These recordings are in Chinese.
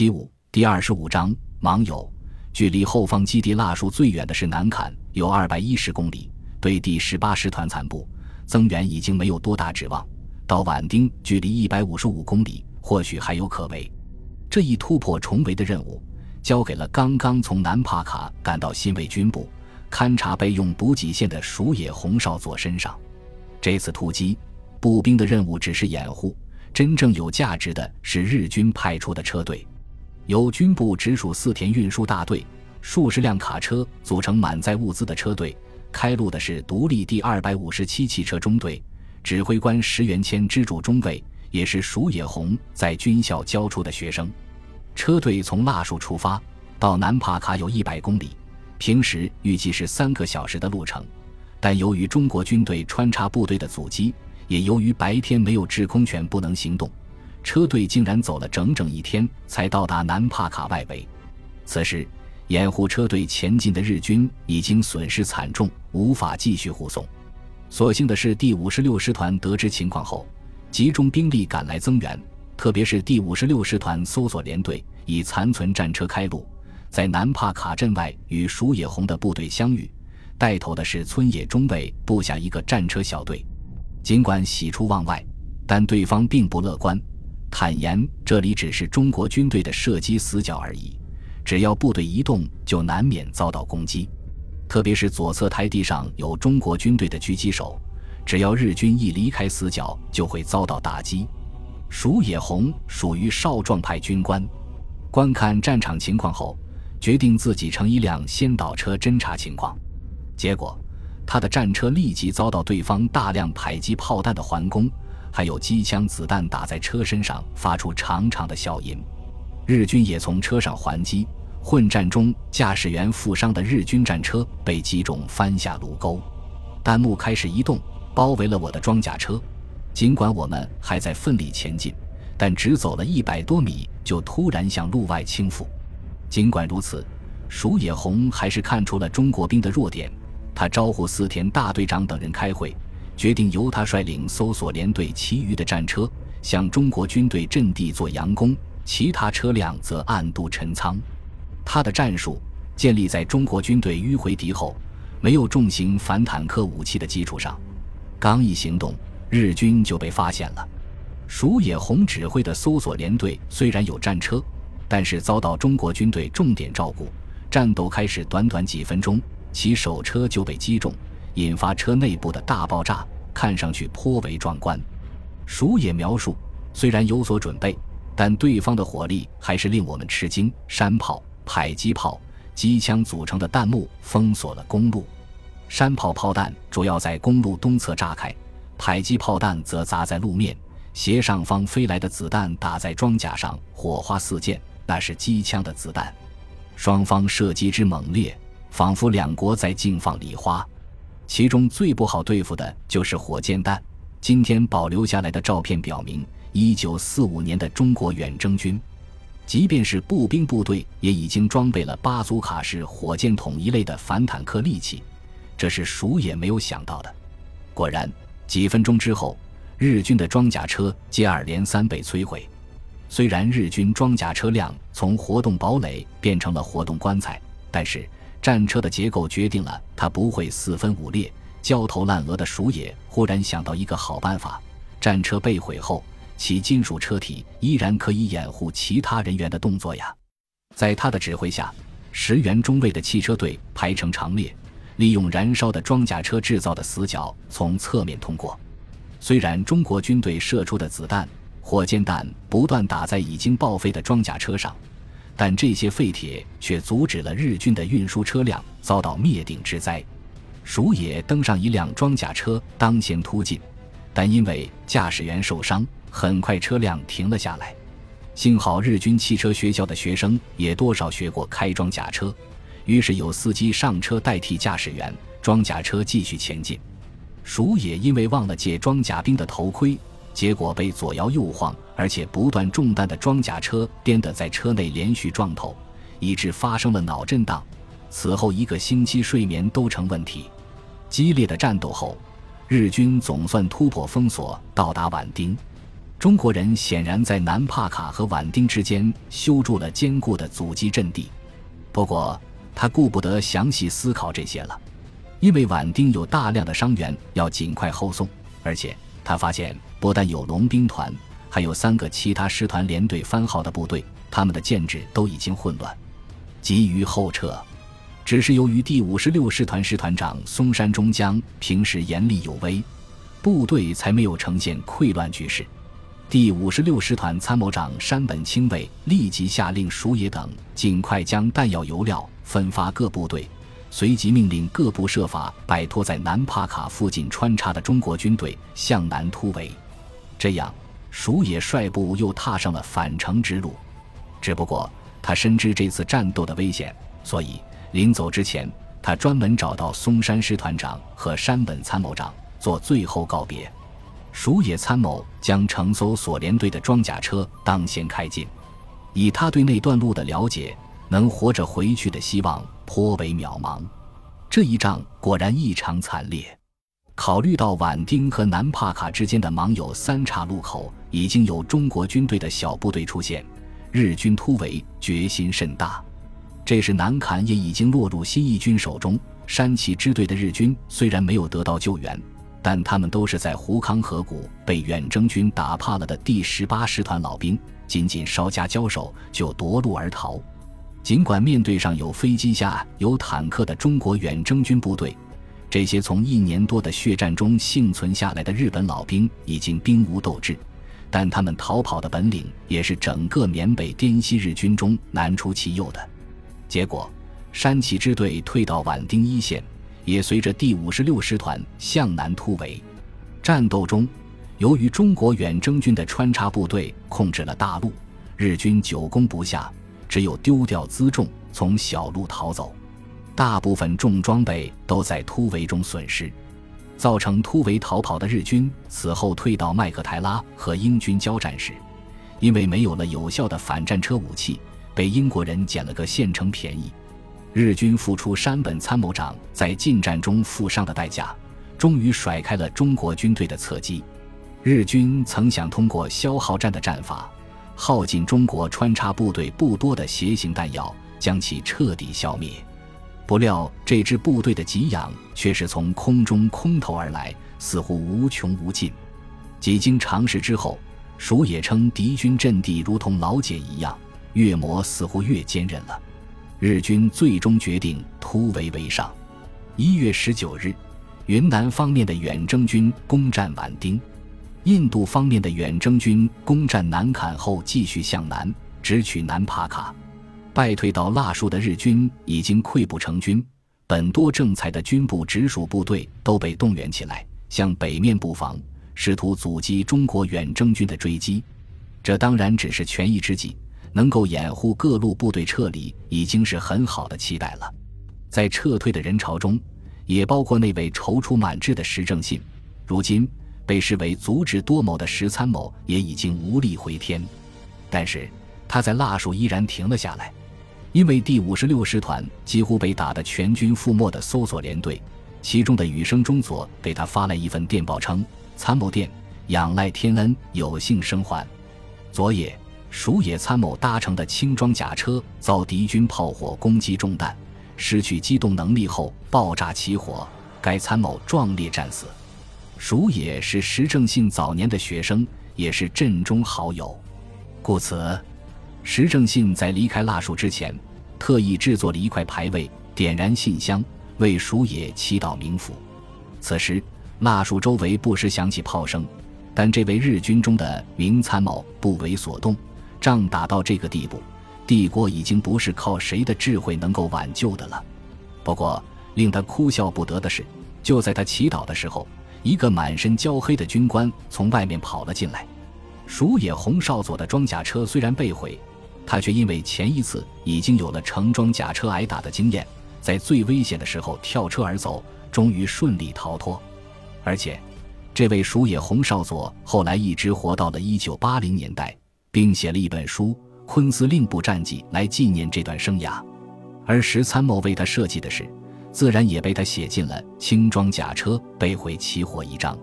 七五第二十五章网友，距离后方基地腊戍最远的是南坎，有二百一十公里。对第十八师团残部增援已经没有多大指望。到宛丁距离一百五十五公里，或许还有可为。这一突破重围的任务，交给了刚刚从南帕卡赶到新卫军部勘察备用补给线的鼠野红少佐身上。这次突击，步兵的任务只是掩护，真正有价值的是日军派出的车队。由军部直属四田运输大队数十辆卡车组成满载物资的车队，开路的是独立第二百五十七汽车中队，指挥官石原谦支柱中尉，也是鼠野宏在军校教出的学生。车队从腊树出发，到南帕卡有一百公里，平时预计是三个小时的路程。但由于中国军队穿插部队的阻击，也由于白天没有制空权不能行动，车队竟然走了整整一天才到达南帕卡外围。此时，掩护车队前进的日军已经损失惨重，无法继续护送。所幸的是，第五十六师团得知情况后，集中兵力赶来增援，特别是第五十六师团搜索连队以残存战车开路，在南帕卡镇外与鼠野红的部队相遇。带头的是村野中尉部下一个战车小队，尽管喜出望外，但对方并不乐观，坦言这里只是中国军队的射击死角而已，只要部队移动，就难免遭到攻击。特别是左侧台地上有中国军队的狙击手，只要日军一离开死角，就会遭到打击。鼠野红属于少壮派军官，观看战场情况后，决定自己乘一辆先导车侦察情况。结果，他的战车立即遭到对方大量迫击炮弹的环攻，还有机枪子弹打在车身上，发出长长的笑音。日军也从车上还击，混战中驾驶员负伤的日军战车被击中，翻下卢沟，弹幕开始移动，包围了我的装甲车。尽管我们还在奋力前进，但只走了一百多米，就突然向路外倾覆。尽管如此，鼠野红还是看出了中国兵的弱点。他招呼四田大队长等人开会，决定由他率领搜索连队其余的战车向中国军队阵地做佯攻，其他车辆则暗度陈仓。他的战术建立在中国军队迂回敌后、没有重型反坦克武器的基础上。刚一行动，日军就被发现了。鼠野红指挥的搜索连队虽然有战车，但是遭到中国军队重点照顾，战斗开始短短几分钟。其手车就被击中，引发车内部的大爆炸，看上去颇为壮观。鼠野描述，虽然有所准备，但对方的火力还是令我们吃惊。山炮、迫击炮、机枪组成的弹幕封锁了公路，山炮炮弹主要在公路东侧炸开，迫击炮弹则砸在路面。斜上方飞来的子弹打在装甲上，火花四溅，那是机枪的子弹。双方射击之猛烈。仿佛两国在竞放礼花，其中最不好对付的就是火箭弹。今天保留下来的照片表明，一九四五年的中国远征军，即便是步兵部队，也已经装备了巴祖卡式火箭筒一类的反坦克利器，这是鼠也没有想到的。果然，几分钟之后，日军的装甲车接二连三被摧毁。虽然日军装甲车辆从活动堡垒变成了活动棺材，但是。战车的结构决定了它不会四分五裂、焦头烂额的。鼠野忽然想到一个好办法：战车被毁后，其金属车体依然可以掩护其他人员的动作呀。在他的指挥下，十元中尉的汽车队排成长列，利用燃烧的装甲车制造的死角从侧面通过。虽然中国军队射出的子弹、火箭弹不断打在已经报废的装甲车上。但这些废铁却阻止了日军的运输车辆遭到灭顶之灾。鼠野登上一辆装甲车，当先突进，但因为驾驶员受伤，很快车辆停了下来。幸好日军汽车学校的学生也多少学过开装甲车，于是有司机上车代替驾驶员，装甲车继续前进。鼠野因为忘了借装甲兵的头盔。结果被左摇右晃，而且不断中弹的装甲车颠得在车内连续撞头，以致发生了脑震荡。此后一个星期睡眠都成问题。激烈的战斗后，日军总算突破封锁，到达宛丁。中国人显然在南帕卡和畹町之间修筑了坚固的阻击阵地。不过，他顾不得详细思考这些了，因为畹町有大量的伤员要尽快后送，而且他发现不但有龙兵团，还有三个其他师团连队番号的部队，他们的建制都已经混乱，急于后撤。只是由于第五十六师团师团长松山中将平时严厉有威，部队才没有呈现溃乱局势。第五十六师团参谋长山本清卫立即下令蜀野等尽快将弹药、油料分发各部队，随即命令各部设法摆脱在南帕卡附近穿插的中国军队，向南突围。这样，蜀野率部又踏上了返程之路。只不过，他深知这次战斗的危险，所以临走之前，他专门找到松山师团长和山本参谋长做最后告别。蜀野参谋将乘艘所连队的装甲车当先开进，以他对那段路的了解，能活着回去的希望颇为渺茫。这一仗果然异常惨烈。考虑到畹町和南帕卡之间的芒有三岔路口已经有中国军队的小部队出现，日军突围决心甚大。这时南坎也已经落入新一军手中，山崎支队的日军虽然没有得到救援。但他们都是在胡康河谷被远征军打怕了的第十八师团老兵，仅仅稍加交手就夺路而逃。尽管面对上有飞机下有坦克的中国远征军部队，这些从一年多的血战中幸存下来的日本老兵已经兵无斗志，但他们逃跑的本领也是整个缅北滇西日军中难出其右的。结果，山崎支队退到畹町一线。也随着第五十六师团向南突围，战斗中，由于中国远征军的穿插部队控制了大路，日军久攻不下，只有丢掉辎重，从小路逃走。大部分重装备都在突围中损失，造成突围逃跑的日军此后退到麦克台拉和英军交战时，因为没有了有效的反战车武器，被英国人捡了个现成便宜。日军付出山本参谋长在近战中负伤的代价，终于甩开了中国军队的侧击。日军曾想通过消耗战的战法，耗尽中国穿插部队不多的携行弹药，将其彻底消灭。不料这支部队的给养却是从空中空投而来，似乎无穷无尽。几经尝试之后，蜀野称敌军阵地如同老茧一样，越磨似乎越坚韧了。日军最终决定突围为上。一月十九日，云南方面的远征军攻占畹町，印度方面的远征军攻占南坎后，继续向南，直取南帕卡。败退到腊戍的日军已经溃不成军，本多正才的军部直属部队都被动员起来，向北面布防，试图阻击中国远征军的追击。这当然只是权宜之计。能够掩护各路部队撤离，已经是很好的期待了。在撤退的人潮中，也包括那位踌躇满志的石正信。如今被视为足智多谋的石参谋也已经无力回天。但是他在腊戍依然停了下来，因为第五十六师团几乎被打得全军覆没的搜索连队，其中的羽生中佐给他发来一份电报称：“参谋电，仰赖天恩，有幸生还。”昨夜。蜀野参谋搭乘的轻装甲车遭敌军炮火攻击中弹，失去机动能力后爆炸起火，该参谋壮烈战死。蜀野是石正信早年的学生，也是阵中好友，故此，石正信在离开蜡树之前，特意制作了一块牌位，点燃信箱，为鼠野祈祷冥福。此时，蜡树周围不时响起炮声，但这位日军中的名参谋不为所动。仗打到这个地步，帝国已经不是靠谁的智慧能够挽救的了。不过，令他哭笑不得的是，就在他祈祷的时候，一个满身焦黑的军官从外面跑了进来。蜀野红少佐的装甲车虽然被毁，他却因为前一次已经有了乘装甲车挨打的经验，在最危险的时候跳车而走，终于顺利逃脱。而且，这位鼠野红少佐后来一直活到了一九八零年代。并写了一本书《昆司令部战记》来纪念这段生涯，而石参谋为他设计的事，自然也被他写进了轻装甲车被毁起火一章。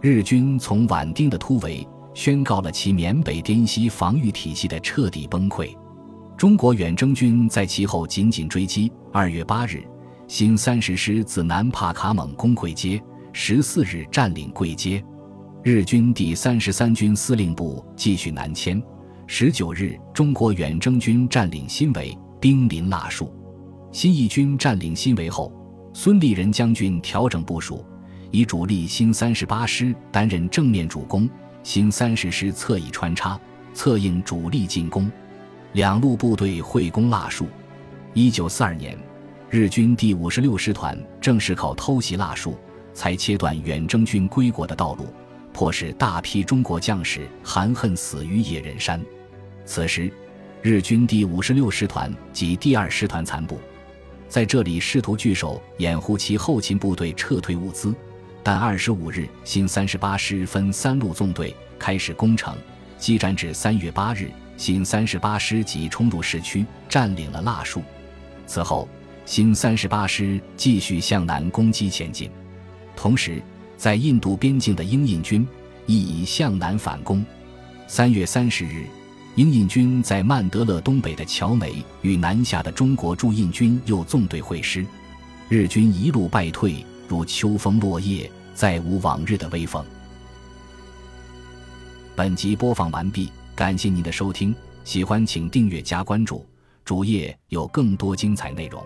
日军从畹町的突围，宣告了其缅北滇西防御体系的彻底崩溃。中国远征军在其后紧紧追击。二月八日，新三十师自南帕卡蒙攻桂街，十四日占领桂街。日军第三十三军司令部继续南迁。十九日，中国远征军占领新围，兵临腊树。新一军占领新围后，孙立人将军调整部署，以主力新三十八师担任正面主攻，新三十师侧翼穿插，策应主力进攻。两路部队会攻腊树。一九四二年，日军第五十六师团正是靠偷袭腊树，才切断远征军归国的道路，迫使大批中国将士含恨死于野人山。此时，日军第五十六师团及第二师团残部在这里试图据守，掩护其后勤部队撤退物资。但二十五日，新三十八师分三路纵队开始攻城，激战至三月八日。新三十八师即冲入市区，占领了腊树。此后，新三十八师继续向南攻击前进。同时，在印度边境的英印军亦已向南反攻。三月三十日，英印军在曼德勒东北的乔美与南下的中国驻印军又纵队会师，日军一路败退，如秋风落叶，再无往日的威风。本集播放完毕。感谢您的收听，喜欢请订阅加关注，主页有更多精彩内容。